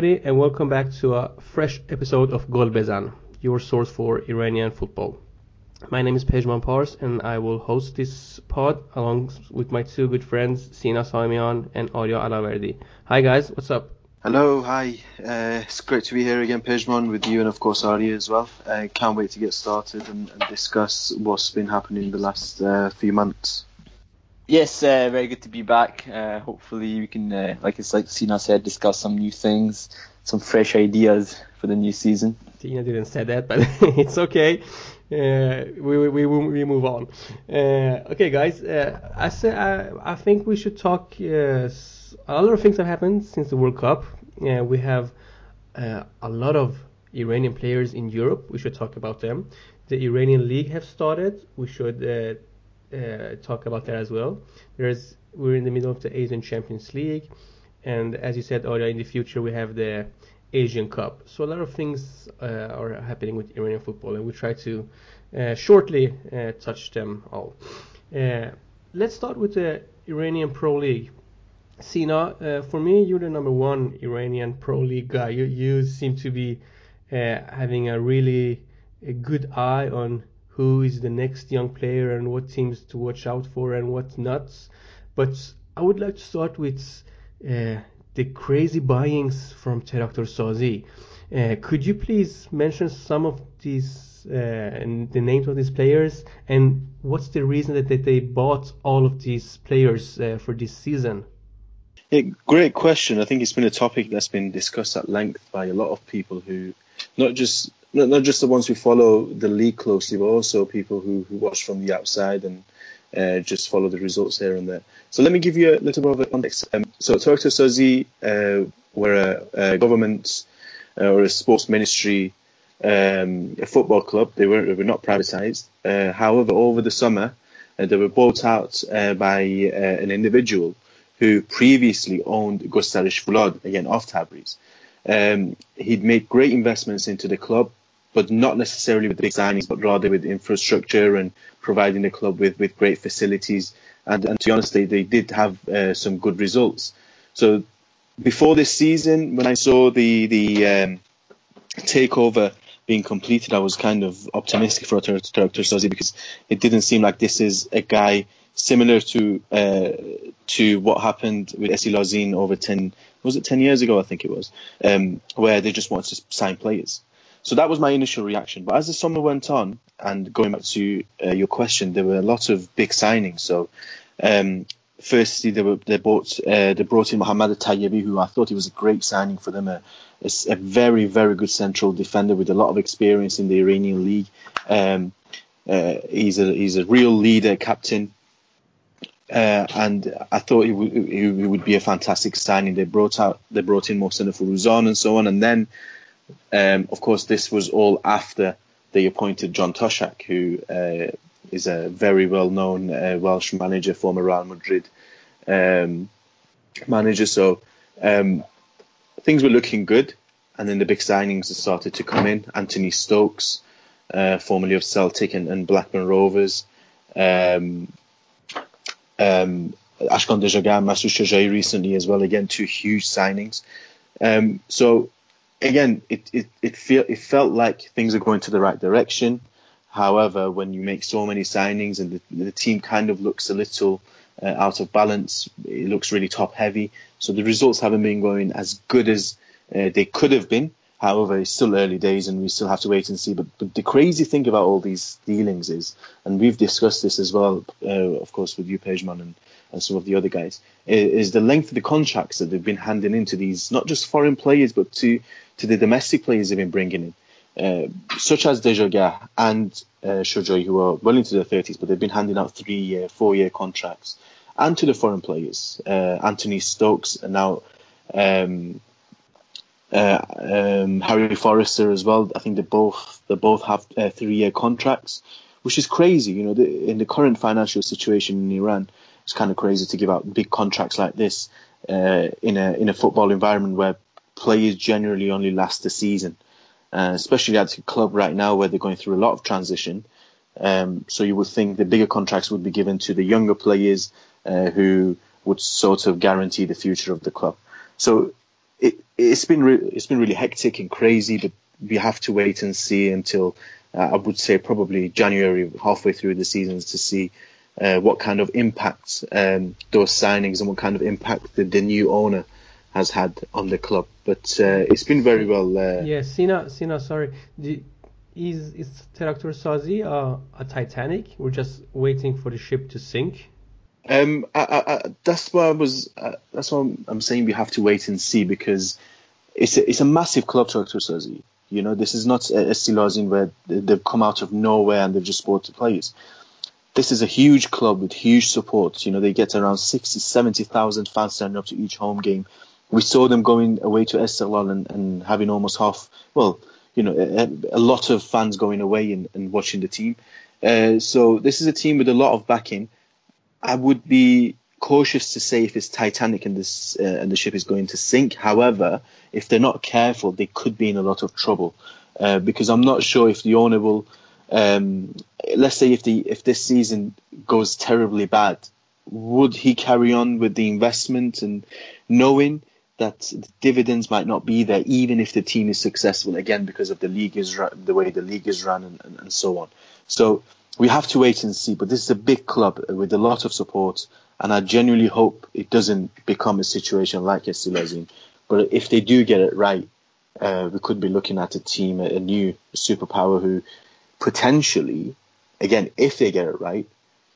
Everybody, and welcome back to a fresh episode of Golbezan, your source for Iranian football. My name is Pejman Pars, and I will host this pod along with my two good friends, Sina Samian and Arya Alaverdi. Hi, guys, what's up? Hello, hi. Uh, it's great to be here again, Pejman, with you and of course Arya as well. Uh, can't wait to get started and, and discuss what's been happening in the last uh, few months. Yes, uh, very good to be back. Uh, hopefully, we can, uh, like it's like Sina said, discuss some new things, some fresh ideas for the new season. Sina didn't say that, but it's okay. Uh, we, we, we move on. Uh, okay, guys. Uh, I, say, I, I think we should talk. A lot of things have happened since the World Cup. We have a lot of Iranian players in Europe. We should talk about them. The Iranian league have started. We should talk about that as well. There's we're in the middle of the Asian Champions League, and as you said, earlier, in the future we have the Asian Cup. So a lot of things uh, are happening with Iranian football, and we try to uh, shortly uh, touch them all. Uh, let's start with the Iranian Pro League. Sina, uh, for me, you're the number one Iranian Pro League guy. You, you seem to be uh, having a really a good eye on who is the next young player and what teams to watch out for and what not. But I would like to start with the crazy buyings from Teraktor Sazi. Uh, could you please mention some of these uh, and the names of these players and what's the reason that, that they bought all of these players uh, for this season? Yeah, great question. I think it's been a topic that's been discussed at length by a lot of people who, not just not, not just the ones who follow the league closely, but also people who, who watch from the outside and uh, just follow the results here and there. So let me give you a little bit of a context. Um, so Teraktor Sazi uh, were a, a government uh, or a sports ministry um, a football club. They were, they were not privatised. Uh, however, over the summer, uh, they were bought out uh, by an individual who previously owned Gostarish Fulad, again off Tabriz. Um, he'd made great investments into the club but not necessarily with big signings, but rather with infrastructure and providing the club with, with great facilities. And, and to be honest, they, they did have uh, some good results. So before this season, when I saw the the um, takeover being completed, I was kind of optimistic for Teraktor Sazi because it didn't seem like this is a guy similar to uh, to what happened with Esi Lazin over ten was it ten years ago I think it was um, where they just wanted to sign players so that was my initial reaction. But as the summer went on, and going back to uh, your question, there were a lot of big signings. So, um, firstly, they were they bought uh, they brought in Mohammad Tayyibi, who I thought he was a great signing for them. A, a, very very good central defender with a lot of experience in the Iranian league. Um, uh, he's a he's a real leader, captain. Uh, and I thought he, w- he would be a fantastic signing. They brought out, they brought in Mohsen Furuzan and so on, and then um, of course, this was all after they appointed John Toshack, who uh, is a very well-known uh, Welsh manager, former Real Madrid um, manager. So um, things were looking good, and then the big signings started to come in. Anthony Stokes, uh, formerly of Celtic and, and Blackburn Rovers. Um, um, Ashkan Dejagah, Masoud Shojai recently as well. Again, two huge signings. Um, so again, it it it feel it felt like things are going to the right direction. However, when you make so many signings and the, the team kind of looks a little uh, out of balance, it looks really top heavy. So the results haven't been going as good as uh, they could have been. However, it's still early days and we still have to wait and see. But, but the crazy thing about all these dealings is, and we've discussed this as well, uh, of course, with you, Pejman, and and some of the other guys, is the length of the contracts that they've been handing in to these, not just foreign players, but to, to the domestic players they've been bringing in, uh, such as Dejagah and uh, Shojai, who are well into their 30s, but they've been handing out three year, four year contracts, and to the foreign players, uh, Anthony Stokes, and now um, uh, um, Harry Forrester as well. I think they both they both have uh, three year contracts, which is crazy. You know, the, in the current financial situation in Iran, it's kind of crazy to give out big contracts like this uh, in a in a football environment where players generally only last a season, uh, especially at the club right now where they're going through a lot of transition. Um, so you would think the bigger contracts would be given to the younger players uh, who would sort of guarantee the future of the club. So it, it's been re- it's been really hectic and crazy, but we have to wait and see until uh, I would say probably January, halfway through the seasons, to see uh, what kind of impact um, those signings and what kind of impact the, the new owner has had on the club. But uh, it's been very well. Uh, yeah, Sina, Sina, sorry. The, is is Traktor Sazi uh, a Titanic? We're just waiting for the ship to sink. Um, I, I, I, that's why I was. Uh, that's why I'm, saying we have to wait and see because it's a, it's a massive club, Traktor Sazi. You know, this is not a, a where they've come out of nowhere and they've just bought the players. This is a huge club with huge support. You know, they get around 60, 70,000 fans turning up to each home game. We saw them going away to Esteghlal and, and having almost half, well, you know, a, a lot of fans going away and, and watching the team. Uh, so this is a team with a lot of backing. I would be cautious to say if it's Titanic and this uh, and the ship is going to sink. However, if they're not careful, they could be in a lot of trouble uh, because I'm not sure if the owner will. Um, let's say if the if this season goes terribly bad, would he carry on with the investment and knowing that the dividends might not be there, even if the team is successful again because of the league is the way the league is run and, and, and so on. So we have to wait and see. But this is a big club with a lot of support, and I genuinely hope it doesn't become a situation like Estilazin. But if they do get it right, uh, we could be looking at a team, a, new superpower who potentially, again, if they get it right,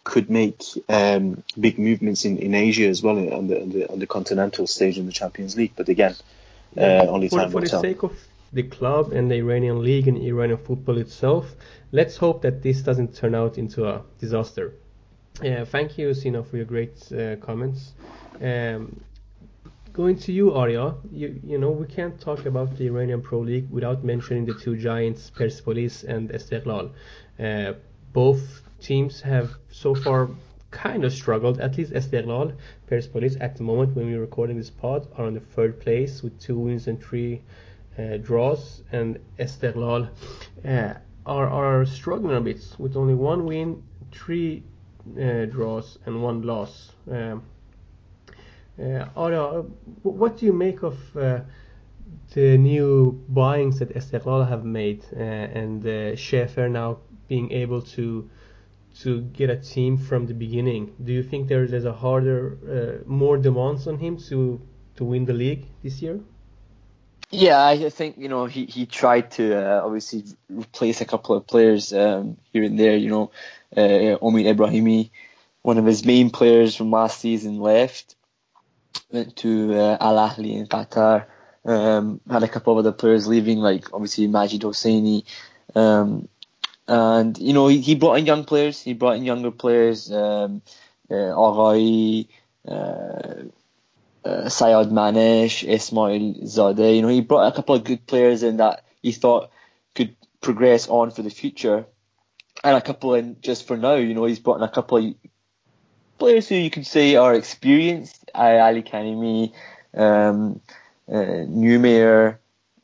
could make um, big movements in, in Asia as well on the, on the, on the continental stage in the Champions League. But again, uh, only time for, will tell. For the sake of the club and the Iranian league and Iranian football itself. Let's hope that this doesn't turn out into a disaster. Uh, thank you, Sina, for your great uh, comments. Um, going to you, Arya, you, you know, we can't talk about the Iranian Pro League without mentioning the two giants, Persepolis and Esteghlal. Uh, both teams have so far kind of struggled, at least Esteghlal. Persepolis, at the moment when we're recording this pod, are on the third place with two wins and three uh, draws, and Esteghlal uh, are, are struggling a bit with only one win, three uh, draws, and one loss. Um, uh, what do you make of uh, the new buyings that Esteghlal have made uh, and uh, Schaefer now being able to to get a team from the beginning? Do you think there's, there's a harder, uh, more demands on him to to win the league this year? Yeah, I think you know he, he tried to uh, obviously replace a couple of players um, here and there. You know, uh, Omid Ebrahimi, one of his main players from last season, left, went to uh, Al Ahly in Qatar. Um, had a couple of other players leaving, like obviously Majid Hosseini, um, and you know he, he brought in young players. He brought in younger players, um, uh, Aghai, uh, uh, Sayad Manesh, Ismail Zadeh. You know, he brought a couple of good players in that he thought could progress on for the future, and a couple in just for now. You know, he's brought in a couple of players who you could say are experienced. Ali Karimi, um, uh,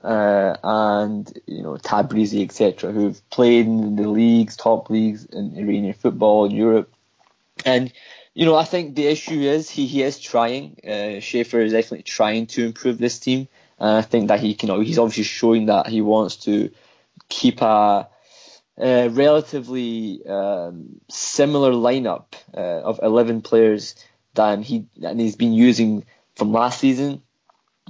uh, and you know Tabrizi, etc., who've played in the leagues, top leagues in Iranian football in Europe, and you know, I think the issue is he, he is trying. Uh, Schaefer is definitely trying to improve this team. And I think that he can, you know, he's obviously showing that he wants to keep a, a relatively um, similar lineup uh, of 11 players than he and he's been using from last season.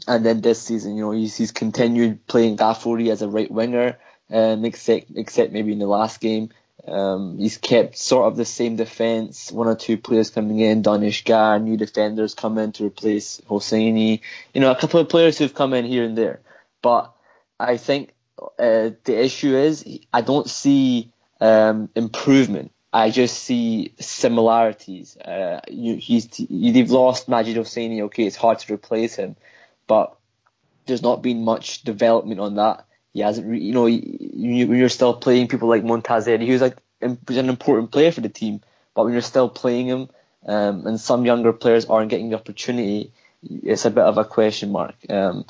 And then this season, you know, he's, he's continued playing Ghafouri as a right winger, um, except, except maybe in the last game. Um, he's kept sort of the same defence, one or two players coming in, Danishgar, new defenders come in to replace Hosseini, you know, a couple of players who've come in here and there. But I think uh, the issue is I don't see um, improvement. I just see similarities. Uh, you, he's they've lost Majid Hosseini. Okay, it's hard to replace him, but there's not been much development on that he hasn't, re- you know, you, when you're still playing people like Montazer, he was like was an important player for the team, but when you're still playing him, um, and some younger players aren't getting the opportunity, it's a bit of a question mark. Um,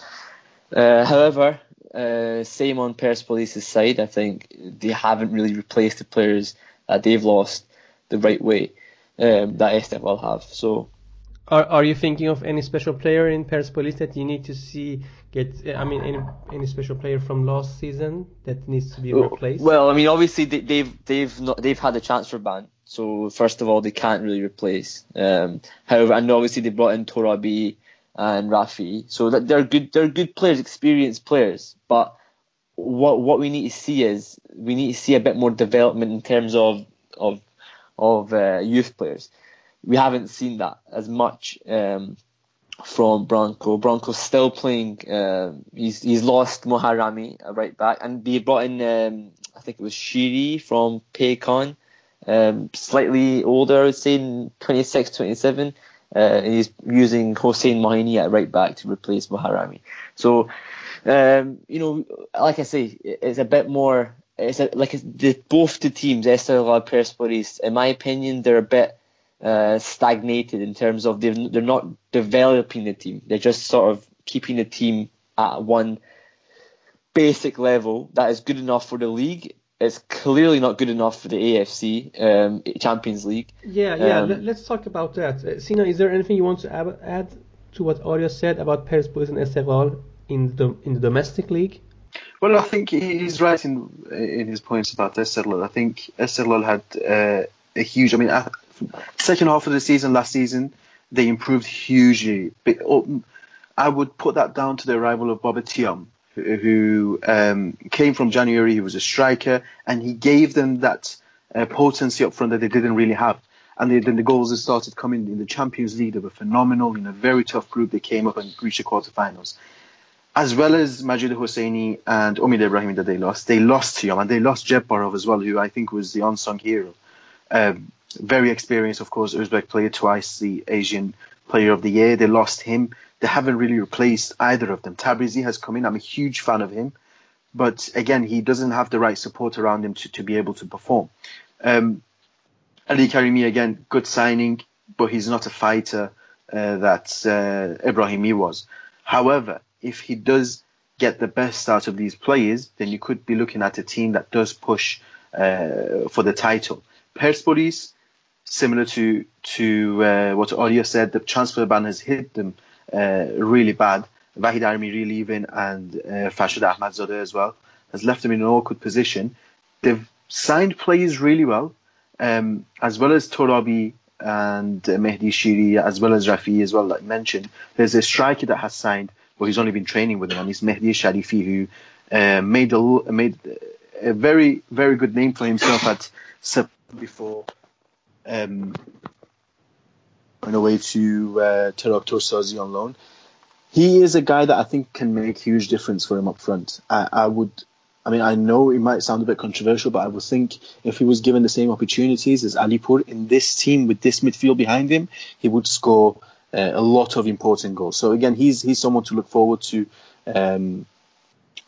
uh, however, uh, same on Persepolis' side, I think they haven't really replaced the players that they've lost the right way um, that Esteghlal have. So Are Are you thinking of any special player in Persepolis that you need to see get? I mean, any any special player from last season that needs to be replaced? Well, I mean, obviously they, they've they've not, they've had a transfer ban, so first of all they can't really replace. Um, however, and obviously they brought in Torabi and Rafi, so that they're good they're good players, experienced players. But what what we need to see is we need to see a bit more development in terms of of of uh, youth players we haven't seen that as much um, from Branko. Branko's still playing. Uh, he's he's lost Moharrami right back, and they brought in um, I think it was Shiri from Paykan, um, slightly older, I would say 26, 27. Uh, he's using Hossein Mahini at right back to replace Moharrami. So, um, you know, like I say, it's a bit more. It's a, like the, both the teams, Esteghlal Persepolis, in my opinion, they're a bit uh, stagnated in terms of they're, they're not developing the team. They're just sort of keeping the team at one basic level that is good enough for the league. It's clearly not good enough for the AFC um, Champions League. Yeah, yeah. Um, Let, us talk about that. Uh, Sina, is there anything you want to add, add to what Arya said about Persepolis and Esteghlal in the in the domestic league? Well, I think he's right in in his points about Esteghlal. I think Esteghlal had uh, a huge. I mean, second half of the season last season, they improved hugely. Oh, I would put that down to the arrival of Baba Thiam, who, um, came from January. He was a striker, and he gave them that uh, potency up front that they didn't really have. And then the goals that started coming in the Champions League, they were phenomenal. In a very tough group, they came up and reached the quarterfinals. As well as Majid Hosseini and Omid Ebrahimi that they lost, they lost Thiam and they lost Djeparov as well, who I think was the unsung hero. Um, very experienced, of course, Uzbek player, twice the Asian Player of the Year. They lost him. They haven't really replaced either of them. Tabrizi has come in. I'm a huge fan of him, but again, he doesn't have the right support around him to, to be able to perform. Um, Ali Karimi again, good signing, but he's not a fighter uh, that uh, Ebrahimi was. However, if he does get the best out of these players, then you could be looking at a team that does push uh, for the title. Persepolis similar to to uh, what Arya said, the transfer ban has hit them really bad. Vahid Amiri leaving and uh, Farshad Ahmadzadeh as well has left them in an awkward position. They've signed players really well, um, as well as Torabi and uh, Mehdi Shiri, as well as Rafi as well, like mentioned. There's a striker that has signed, but he's only been training with them, and he's Mehdi Sharifi, who uh, made a made a very very good name for himself at before um, on a way to uh, Teraktor on loan. He is a guy that I think can make huge difference for him up front. I, I would, I mean, I know it might sound a bit controversial, but I would think if he was given the same opportunities as Alipour in this team with this midfield behind him, he would score uh, a lot of important goals. So again, he's he's someone to look forward to. Um,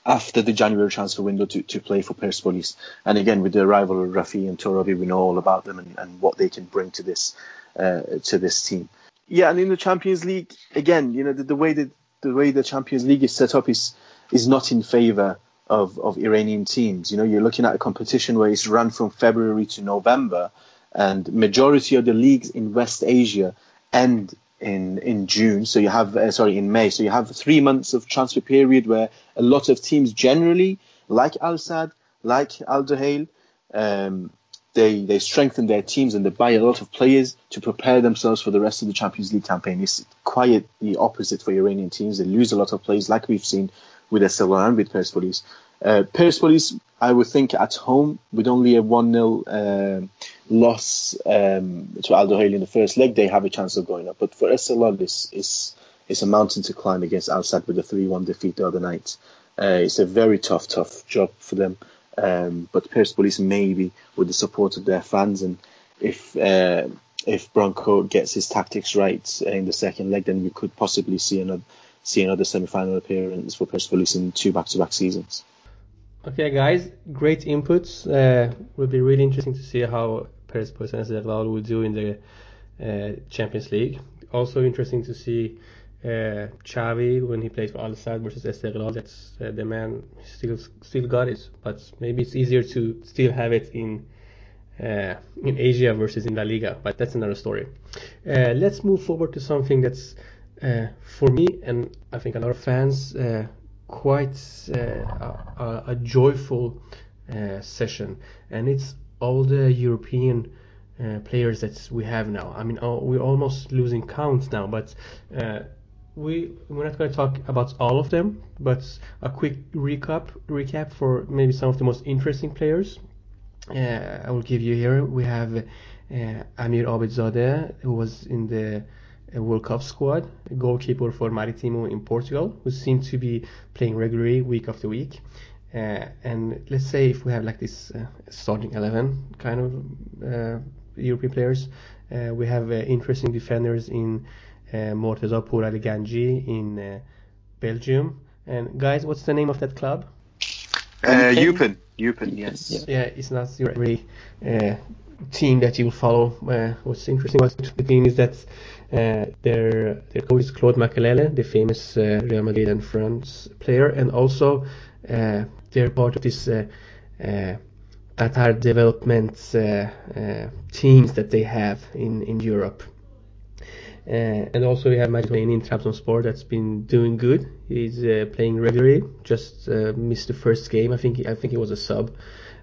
after the January transfer window to, to play for Persepolis. And again, with the arrival of Rafi and Torabi, we know all about them and, and what they can bring to this to this team. Yeah, and in the Champions League, again, you know, the, the way that the way the Champions League is set up is is not in favour of, of Iranian teams. You know, you're looking at a competition where it's run from February to November, and majority of the leagues in West Asia end in in June. So you have uh, sorry in May. So you have three months of transfer period where a lot of teams generally, like Al Sadd, like Al Duhail, um, they they strengthen their teams and they buy a lot of players to prepare themselves for the rest of the Champions League campaign. It's quite the opposite for Iranian teams. They lose a lot of players, like we've seen with Esteghlal and with Persepolis. Uh, Persepolis, I would think at home with only a 1 0 uh, loss um, to Al Duhail in the first leg, they have a chance of going up. But for Esteghlal, it's, it's, it's a mountain to climb against Al Sadd with a 3 1 defeat the other night. Uh, it's a very tough, tough job for them. Um, but Police maybe with the support of their fans and if uh, if Branko gets his tactics right in the second leg, then we could possibly see another see another semi-final appearance for Persepolis in two back-to-back seasons. Okay, guys, great inputs. Uh, will be really interesting to see how Persepolis and Esteghlal will do in the uh, Champions League. Also interesting to see uh, Xavi when he plays for Al Sadd versus Esteghlal. That's uh, the man still still got it, but maybe it's easier to still have it in uh, in Asia versus in La Liga, but that's another story. Uh, let's move forward to something that's uh, for me and I think a lot of fans uh, quite uh, a, a, joyful session, and it's all the European. players that we have now. I mean, we're almost losing count now, but we we're not going to talk about all of them, but a quick recap recap for maybe some of the most interesting players. Uh, I will give you here. We have uh, Amir Abedzadeh, who was in the uh, World Cup squad, goalkeeper for Maritimo in Portugal, who seemed to be playing regularly week after week. Uh, and let's say if we have like this uh, starting 11 kind of uh, European players, we have interesting defenders in Morteza Pourali Ganji in Belgium. And guys, what's the name of that club? Uh, Eupen. Eupen, yes. Yeah, yeah, it's not really uh, team that you follow. Uh, what's interesting about the team is that uh, their their coach is Claude Makélélé, the famous uh, Real Madrid and France player, and also uh, they're part of this uh, uh, Qatar development teams that they have in in Europe. Uh, and also we have Majid in Trabzonspor that's been doing good. He's uh, playing regularly. Just uh, missed the first game. I think he, I think he was a sub.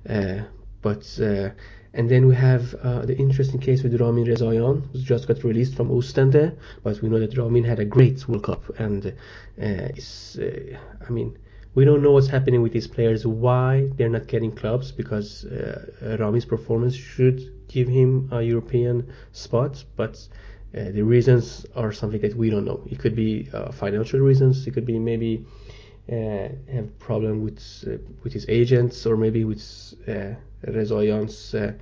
Uh, but uh, and then we have uh, the interesting case with Ramin Rezayan, who just got released from Ostende. But we know that Ramin had a great World Cup, and is I mean we don't know what's happening with these players, why they're not getting clubs, because uh, performance should give him a European spot, but uh, the reasons are something that we don't know. It could be uh, financial reasons. It could be maybe uh, have problem with uh, with his agents or maybe with uh, Rezayan's uh,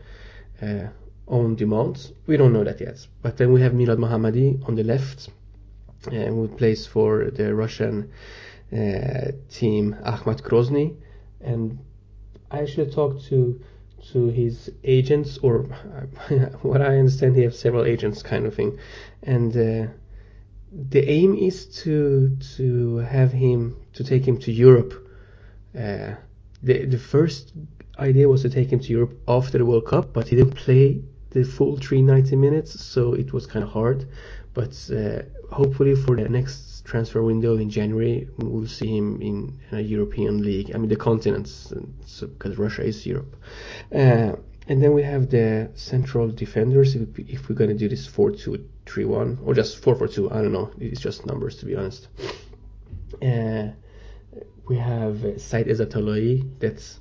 uh, own demands. We don't know that yet. But then we have Milad Mohammadi on the left, who plays for the Russian team Akhmat Grozny. And I actually talked to to his agents, or what I understand, he has several agents, kind of thing, and uh, the aim is to to have him to take him to Europe. Uh, the the first idea was to take him to Europe after the World Cup, but he didn't play the full 390 minutes, so it was kind of hard. But uh, hopefully for the next transfer window in January, we'll see him in, a European league. I mean, the continents, so, because Russia is Europe. Uh, and then we have the central defenders. If, we're going to do this 4 2 3 1, or just 4 4 2, I don't know. It's just numbers, to be honest. Uh, we have Said Ezatolahi. That's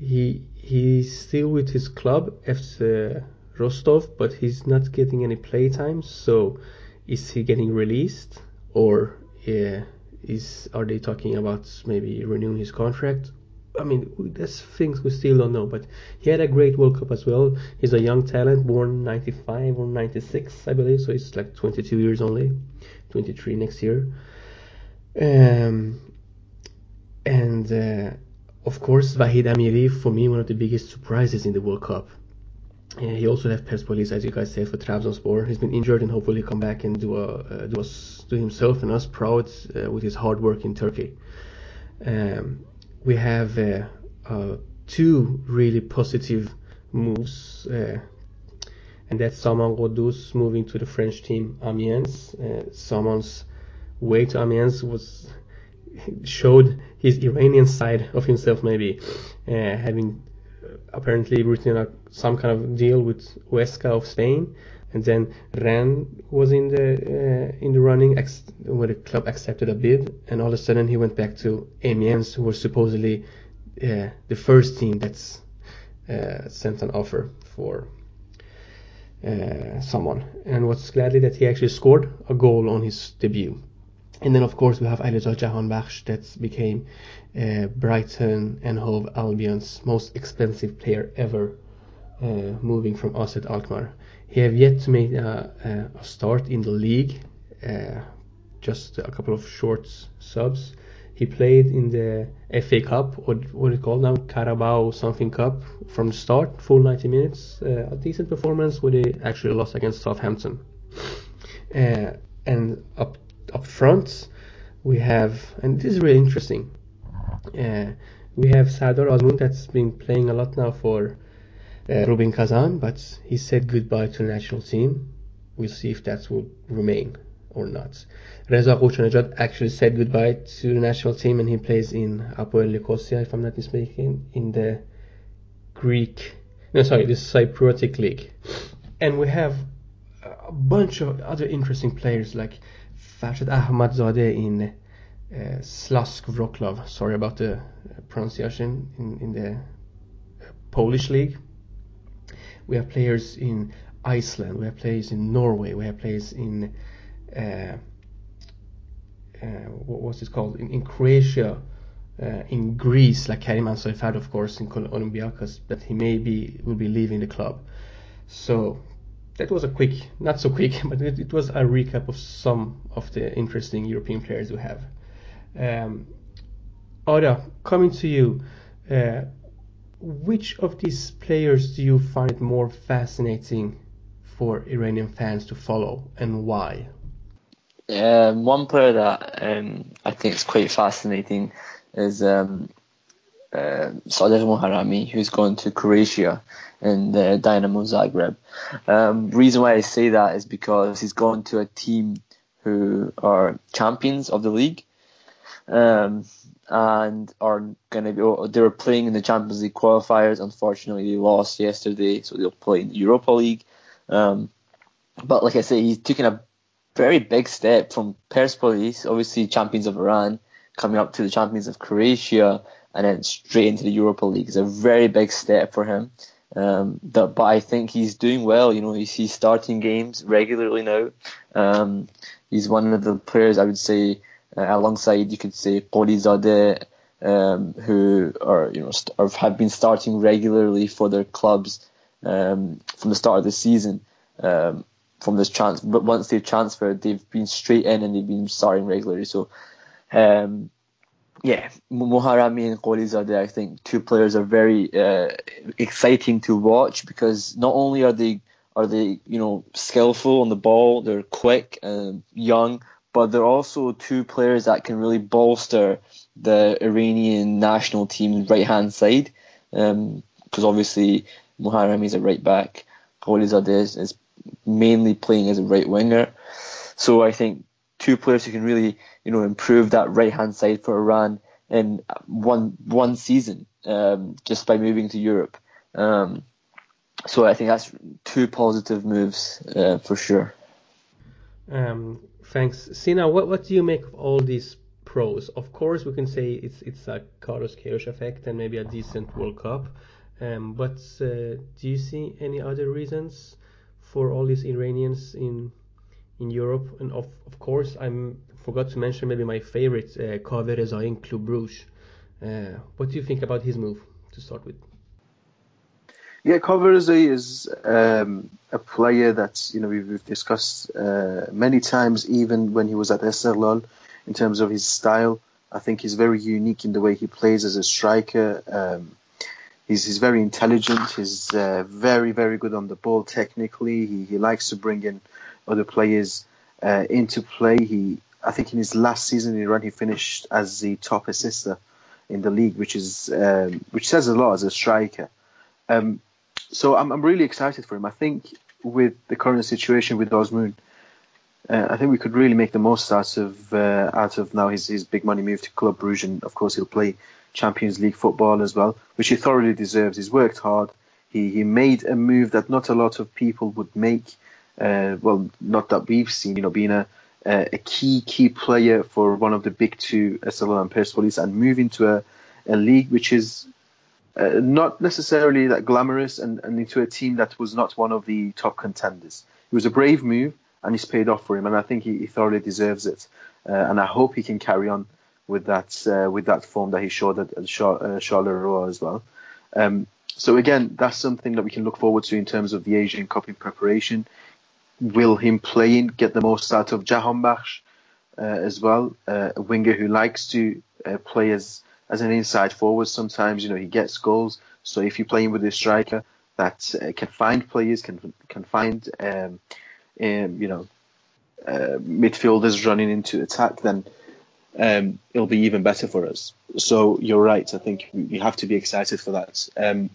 he he's still with his club FC Rostov, but he's not getting any play time. So is he getting released? Or is are they talking about maybe renewing his contract? I mean, that's things we still don't know. But he had a great World Cup as well. He's a young talent, born 95 or 96, I believe. So he's like 22 years only, 23 next year. Um, and uh, of course, Vahid Amiri, for me, one of the biggest surprises in the World Cup. Uh, he also left Persepolis, as you guys said, for Trabzonspor. He's been injured and hopefully come back and do a uh, do us do himself and us proud uh, with his hard work in Turkey. Um, we have uh, uh, two really positive moves, uh, and that's Saman Ghoddos moving to the French team Amiens. Saman's way to Amiens was showed his Iranian side of himself, maybe having apparently written a, some kind of deal with Huesca of Spain, and then Ren was in the uh, in the running ex- where the club accepted a bid, and all of a sudden he went back to Amiens, who was supposedly uh, the first team that's uh, sent an offer for uh, someone. And what's gladly that he actually scored a goal on his debut. And then of course we have Alireza Jahanbakhsh that became uh, Brighton and Hove Albion's most expensive player ever, moving from AZ Alkmaar. He have yet to make a, a start in the league, uh, just a couple of short subs. He played in the FA Cup, or what is it called now, Carabao something Cup, from the start, full 90 minutes. Uh, a decent performance where they actually lost against Southampton. Uh, and up up front, we have, and this is really interesting. Uh, we have Sardar Azmoun that's been playing a lot now for uh, Rubin Kazan, but he said goodbye to the national team. We'll see if that will remain or not. Reza Ghoochannejhad actually said goodbye to the national team and he plays in Apoel Nicosia, if I'm not mistaken, in the Greek, no, sorry, the Cypriotic League. And we have a bunch of other interesting players like Farshad Ahmadzadeh in uh, Slask Wroclaw, sorry about the pronunciation, in, in the Polish league. We have players in Iceland, we have players in Norway, we have players in uh, uh, what was it called in, in Croatia, uh, in Greece, like Karim Ansarifard, of course, in Olympiacos, but he maybe will be leaving the club. So that was a quick, not so quick, but it, it was a recap of some of the interesting European players we have. Um, Oda, coming to you, uh, which of these players do you find more fascinating for Iranian fans to follow, and why? Um, one player that um, I think is quite fascinating is um, uh, Sadegh Moharrami, who's gone to Croatia and uh, Dynamo Zagreb. Um, reason why I say that is because he's gone to a team who are champions of the league um, and are going to be. They were playing in the Champions League qualifiers. Unfortunately, they lost yesterday, so they'll play in the Europa League. Um, but like I say, he's taken a very big step from Persepolis, obviously champions of Iran, coming up to the champions of Croatia, and then straight into the Europa League. It's a very big step for him. Um, that, but I think he's doing well. You know, he's, starting games regularly now. Um, he's one of the players I would say, alongside you could say Gholizadeh, um, who are you know st- or have been starting regularly for their clubs um, from the start of the season. Um, from this chance, but once they've transferred, they've been straight in and they've been starting regularly. So, um, yeah, Moharrami and Gholizadeh, I think two players are very uh, exciting to watch because not only are they are they you know skillful on the ball, they're quick and young, but they're also two players that can really bolster the Iranian national team's right hand side. Because um, obviously Moharrami is a right back, is, is mainly playing as a right winger. So I think two players who can really, you know, improve that right hand side for Iran in one one season um, just by moving to Europe. Um, so I think that's two positive moves uh, for sure. Um, thanks, Sina. What what do you make of all these pros? Of course, we can say it's it's a Carlos Queiroz effect and maybe a decent World Cup. Um, but uh, do you see any other reasons for all these Iranians in in Europe, and of of course I forgot to mention maybe my favorite uh, Kaveh Rezai in Club Bruges. Uh, what do you think about his move to start with? Yeah, Kaveh is um, a player that you know we've, discussed uh, many times, even when he was at Esteghlal, in terms of his style. I think he's very unique in the way he plays as a striker. Um, He's, he's very intelligent. He's uh, very, very good on the ball technically. He, he likes to bring in other players uh, into play. He, I think in his last season in Iran, he finished as the top assister in the league, which is um, which says a lot as a striker. Um, so I'm, I'm really excited for him. I think with the current situation with Azmoun, uh, I think we could really make the most out of uh, out of now his, his big money move to Club Bruges, and of course he'll play Champions League football as well, which he thoroughly deserves. He's worked hard. He he made a move that not a lot of people would make. Uh, well, not that we've seen. You know, being a a key key player for one of the big two, Esteghlal and Persepolis, and move into a, a league which is uh, not necessarily that glamorous, and, and into a team that was not one of the top contenders. It was a brave move, and it's paid off for him, and I think he, he thoroughly deserves it. Uh, and I hope he can carry on with that uh, with that form that he showed at, at Charleroi uh, as well. Um, so again, that's something that we can look forward to in terms of the Asian Cup in preparation. Will him playing get the most out of Jahanbakhsh uh, as well? A winger who likes to uh, play as as an inside forward. Sometimes you know he gets goals. So if you're playing with a striker that uh, can find players, can can find um, um, you know midfielders running into attack, then um, it'll be even better for us. So you're right. I think we have to be excited for that. Um,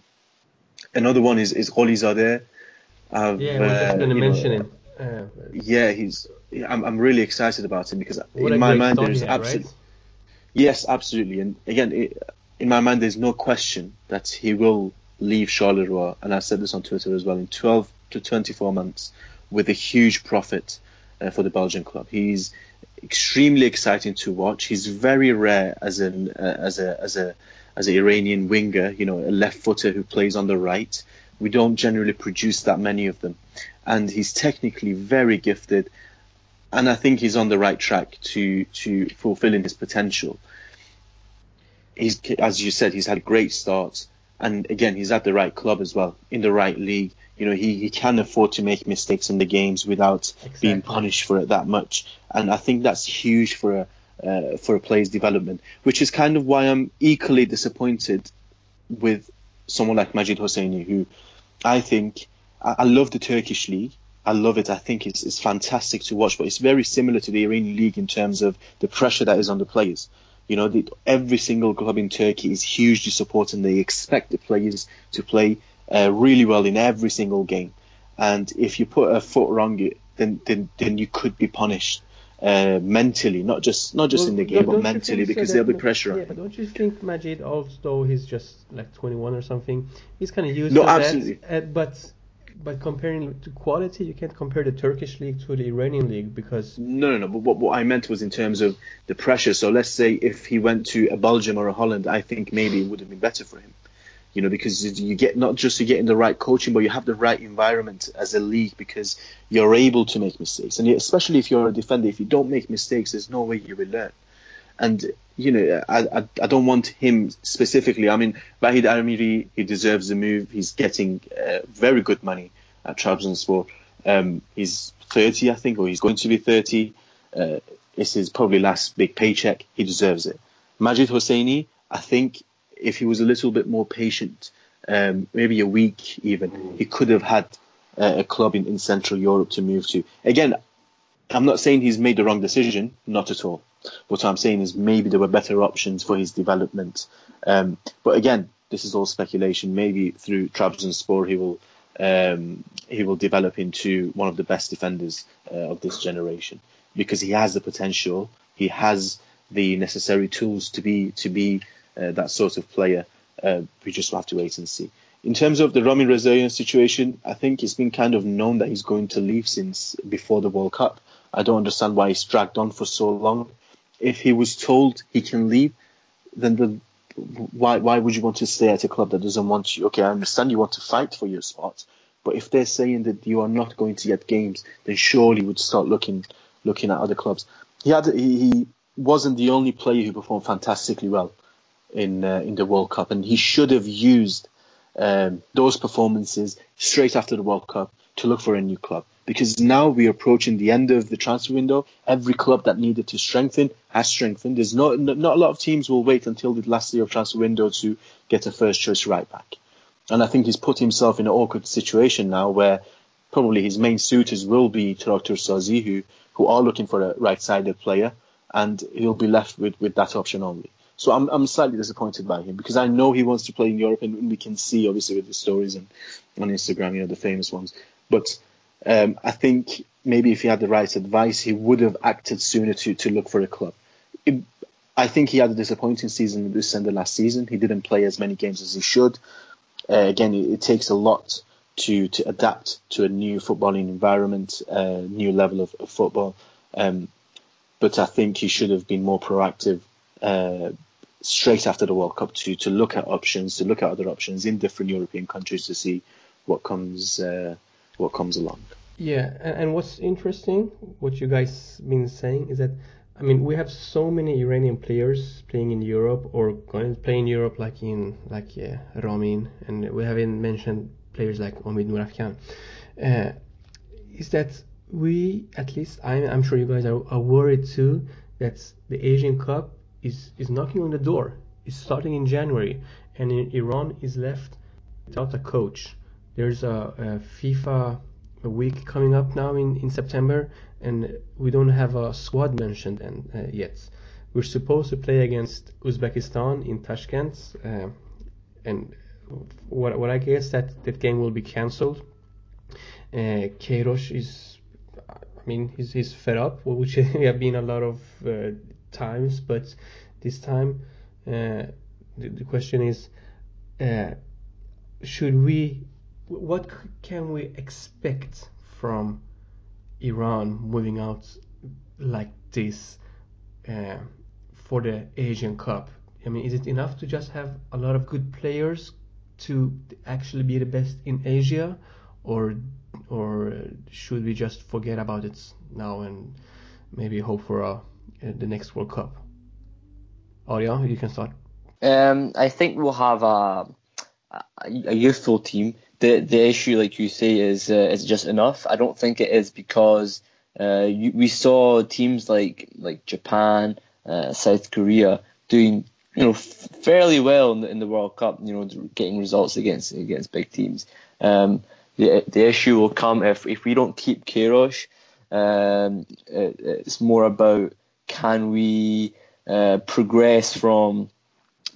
Another one is is Gholizadeh. I've, yeah, we're just going to mention him. Uh, yeah, he's. I'm, I'm really excited about him because in my mind there's absolutely. Right? Yes, absolutely, and again, in my mind there's no question that he will leave Charleroi, and I said this on Twitter as well, in 12 to 24 months with a huge profit uh, for the Belgian club. He's extremely exciting to watch. He's very rare as an uh, as a as a as an Iranian winger, you know, a left footer who plays on the right. We don't generally produce that many of them, and he's technically very gifted, and I think he's on the right track to to fulfilling his potential. He's as you said, he's had great starts, and again, he's at the right club as well, in the right league you know, he, he can afford to make mistakes in the games without exactly. being punished for it that much. And I think that's huge for a uh, for a player's development, which is kind of why I'm equally disappointed with someone like Majid Hosseini, who I think I, I love the Turkish league. I love it. I think it's, it's fantastic to watch, but it's very similar to the Iranian league in terms of the pressure that is on the players. You know, the, every single club in Turkey is hugely supporting. They expect the players to play uh, really well in every single game. And if you put a foot wrong, then then, then you could be punished uh, mentally, not just not just well, in the game, but mentally because so there'll be pressure. Yeah, but don't you think Majid, although he's just like 21 or something, he's kind of used no, to absolutely. that. Uh, but but comparing to quality, you can't compare the Turkish league to the Iranian league because no, no, no. But what, what I meant was in terms of the pressure. So let's say if he went to a Belgium or a Holland, I think maybe it would have been better for him you know, because you get not just you getting the right coaching, but you have the right environment as a league because you're able to make mistakes, and especially if you're a defender, if you don't make mistakes, there's no way you will learn. And you know, I, I, I don't want him specifically. I mean, Vahid Amiri, he deserves the move. He's getting uh, very good money at Trabzonspor. Um, he's 30, I think, or he's going to be 30. Uh, it's his probably last big paycheck. He deserves it. Majid Hosseini, I think if he was a little bit more patient, um, maybe a week even, he could have had uh, a club in, in Central Europe to move to. Again, I'm not saying he's made the wrong decision, not at all. What I'm saying is maybe there were better options for his development. Um, but again, this is all speculation. Maybe through Trabzonspor he will um, he will develop into one of the best defenders uh, of this generation because he has the potential. He has the necessary tools to be to be uh, that sort of player. Uh, we just have to wait and see. In terms of the Rami Rezaian situation, I think it's been kind of known that he's going to leave since before the World Cup. I don't understand why he's dragged on for so long. If he was told he can leave, then the why why would you want to stay at a club that doesn't want you? Okay, I understand you want to fight for your spot, but if they're saying that you are not going to get games, then surely you would start looking looking at other clubs. He had he, he wasn't the only player who performed fantastically well in uh, in the World Cup, and he should have used um, those performances straight after the World Cup to look for a new club. Because now we're approaching the end of the transfer window. Every club that needed to strengthen has strengthened. There's not not a lot of teams will wait until the last year of transfer window to get a first choice right back. And I think he's put himself in an awkward situation now where probably his main suitors will be Traktor Sazi, who, who are looking for a right sided player, and he'll be left with, with that option only. So I'm I'm slightly disappointed by him because I know he wants to play in Europe, and we can see obviously with the stories and on Instagram, you know, the famous ones. But um, I think maybe if he had the right advice, he would have acted sooner to to look for a club. It, I think he had a disappointing season and the last season. He didn't play as many games as he should. Uh, again, it, it, takes a lot to to adapt to a new footballing environment, a uh, new level of, of football. Um, but I think he should have been more proactive uh, straight after the World Cup to to look at options, to look at other options in different European countries to see what comes uh, what comes along. Yeah, and, what's interesting, what you guys been saying is that I mean we have so many Iranian players playing in Europe or going to play in Europe like in like yeah, Ramin, and we haven't mentioned players like Omid Noorafkan. Uh, is that we at least I'm, I'm sure you guys are, are worried too that the Asian Cup is, is knocking on the door. It's starting in January, and Iran is left without a coach. There's a, a FIFA week coming up now in, in September, and we don't have a squad mentioned and, uh, yet. We're supposed to play against Uzbekistan in Tashkent, uh, and what what I guess that that game will be cancelled. Uh, Queiroz is, I mean, he's he's fed up, which we have been a lot of uh, times, but this time uh, the, the question is, uh, should we, what can we expect from Iran moving out like this uh, for the Asian Cup? I mean, is it enough to just have a lot of good players to actually be the best in Asia, or or should we just forget about it now and maybe hope for uh, the next World Cup? Arya, you can start. Um, I think we'll have a, a youthful team. The the issue, like you say, is uh, is just enough. I don't think it is because uh, you, we saw teams like like Japan, uh, South Korea doing you know fairly well in the, in the World Cup. You know, getting results against against big teams. Um, the the issue will come if if we don't keep Queiroz. Um, it, it's more about can we uh, progress from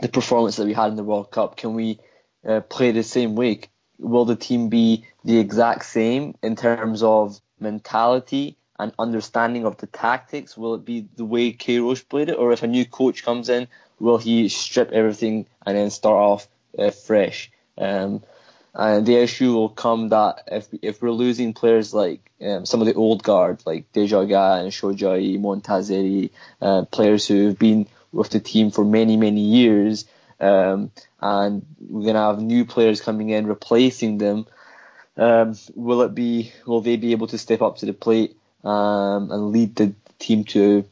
the performance that we had in the World Cup? Can we uh, play the same way? Will the team be the exact same in terms of mentality and understanding of the tactics? Will it be the way Queiroz played it, or if a new coach comes in, will he strip everything and then start off uh, fresh? Um, and the issue will come that if if we're losing players like um, some of the old guard like Dejagah and Shojaei, Montazeri, uh, players who have been with the team for many many years, um, and we're gonna have new players coming in replacing them. Um, will it be? Will they be able to step up to the plate um, and lead the team to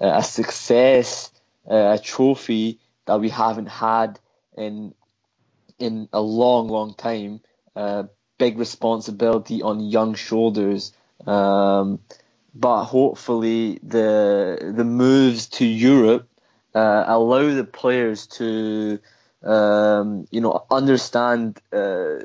a success, a trophy that we haven't had in in a long, long time. Uh, big responsibility on young shoulders. Um, but hopefully the the moves to Europe uh, allow the players to um, you know understand uh,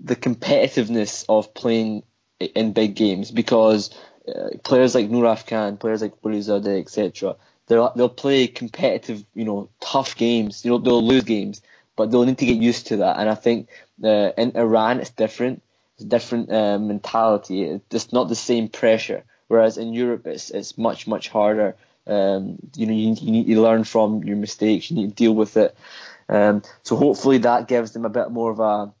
the competitiveness of playing in big games because uh, players like Noorafkan, players like Gholizadeh, etc. They'll they'll play competitive, you know, tough games. You know, they'll lose games, but they'll need to get used to that. And I think uh, in Iran it's different. It's a different uh, mentality. It's not the same pressure. Whereas in Europe it's it's much much harder. Um, you know, you, you, need to learn from your mistakes. You need to deal with it. Um, so hopefully that gives them a bit more of a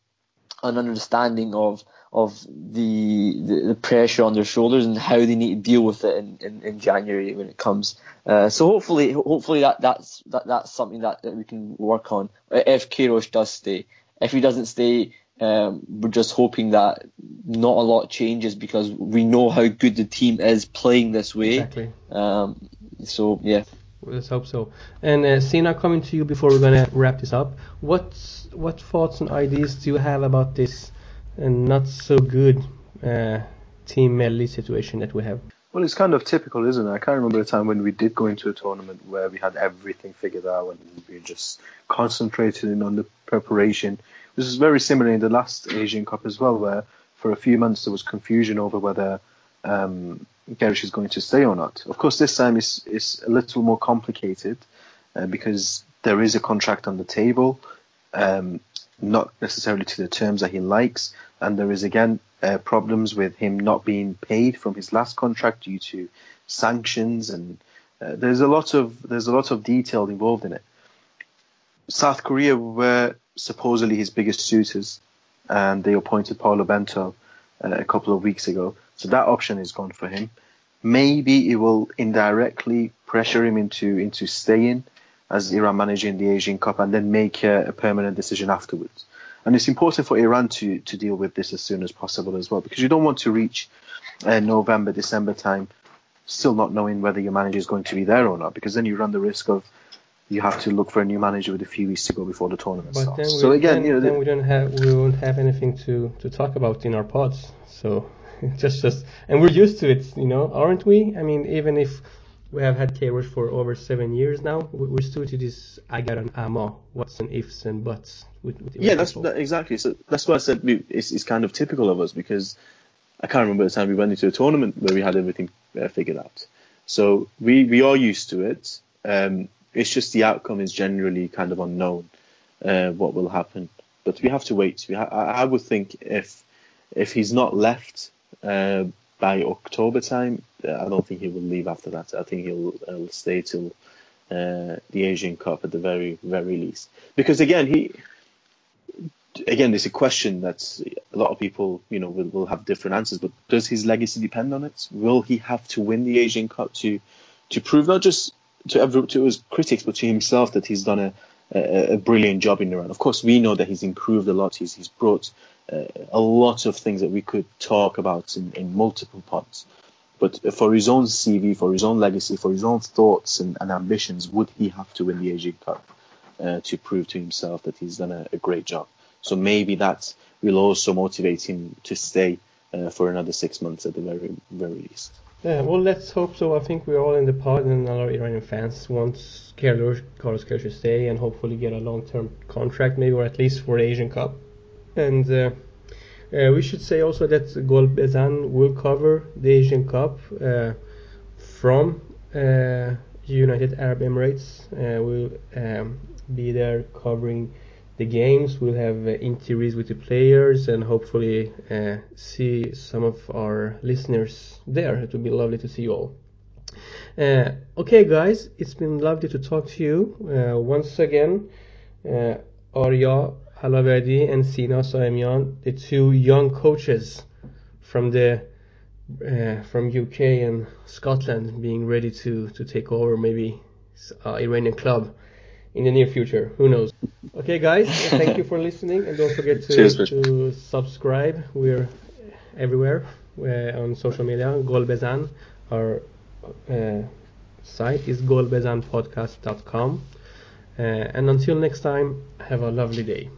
an understanding of of the, the, the pressure on their shoulders and how they need to deal with it in, in, in January when it comes. Uh, so hopefully, hopefully that that's that, that's something that, that we can work on if Queiroz does stay. If he doesn't stay, um, we're just hoping that not a lot changes because we know how good the team is playing this way. Exactly. Um, so yeah. Let's hope so. And uh, Sina, coming to you before we're gonna wrap this up. What what thoughts and ideas do you have about this and not so good uh, Team Melli situation that we have. Well, it's kind of typical, isn't it? I can't remember a time when we did go into a tournament where we had everything figured out and we were just concentrating on the preparation. This is very similar in the last Asian Cup as well, where for a few months there was confusion over whether um, Queiroz is going to stay or not. Of course, this time it's, it's a little more complicated uh, because there is a contract on the table. Um, not necessarily to the terms that he likes. And there is again uh, problems with him not being paid from his last contract due to sanctions, and uh, there's a lot of there's a lot of detail involved in it. South Korea were supposedly his biggest suitors, and they appointed Paulo Bento uh, a couple of weeks ago. So that option is gone for him. Maybe it will indirectly pressure him into into staying as Iran manager in the Asian Cup and then make a, a, permanent decision afterwards. And it's important for Iran to, to deal with this as soon as possible as well because you don't want to reach uh, November, December time still not knowing whether your manager is going to be there or not because then you run the risk of you have to look for a new manager with a few weeks to go before the tournament but starts. so again, then, you know, then we don't have we won't have anything to, to talk about in our pods. So just just and we're used to it, you know, aren't we? I mean, even if we have had Queiroz for over seven years now. We're still to this agar and ama, what's and ifs and buts. With, with yeah, that's that, exactly. So that's why I said we, it's, it's kind of typical of us because I can't remember the time we went into a tournament where we had everything uh, figured out. So we, we are used to it. Um, it's just the outcome is generally kind of unknown, uh, what will happen. but we have to wait. We ha- I would think if if he's not left uh, by October time, uh, I don't think he will leave after that. I think he'll, he'll stay till uh, the Asian Cup at the very very least. Because again, he again, there's a question that a lot of people, you know, will, will have different answers. But does his legacy depend on it? Will he have to win the Asian Cup to to prove not just to every, to his critics, but to himself that he's done a, a, a brilliant job in Iran? Of course, we know that he's improved a lot. He's he's brought uh, a lot of things that we could talk about in, in multiple parts. But for his own CV, for his own legacy, for his own thoughts and, and ambitions, would he have to win the Asian Cup uh, to prove to himself that he's done a, a great job? So maybe that will also motivate him to stay uh, for another six months at the very very least. Yeah, well, let's hope so. I think we're all in the pod, and a lot of Iranian fans want Carlos Carlos to stay and hopefully get a long-term contract, maybe or at least for the Asian Cup. And uh, uh, we should say also that Golbezan will cover the Asian Cup uh, from uh, United Arab Emirates. Uh, will um, be there covering the games. We'll have uh, interviews with the players and hopefully uh, see some of our listeners there. It would be lovely to see you all. Uh, okay, guys, it's been lovely to talk to you uh, once again. Uh, Arya Halaverdi and Sina Saemian, the two young coaches from the uh, from UK and Scotland, being ready to to take over maybe Iranian club in the near future. Who knows? Okay, guys, thank you for listening, and don't forget to, Cheers, to subscribe. We're everywhere We're on social media. Golbezan, our uh, site is golbezanpodcast.com. Uh, and until next time, have a lovely day.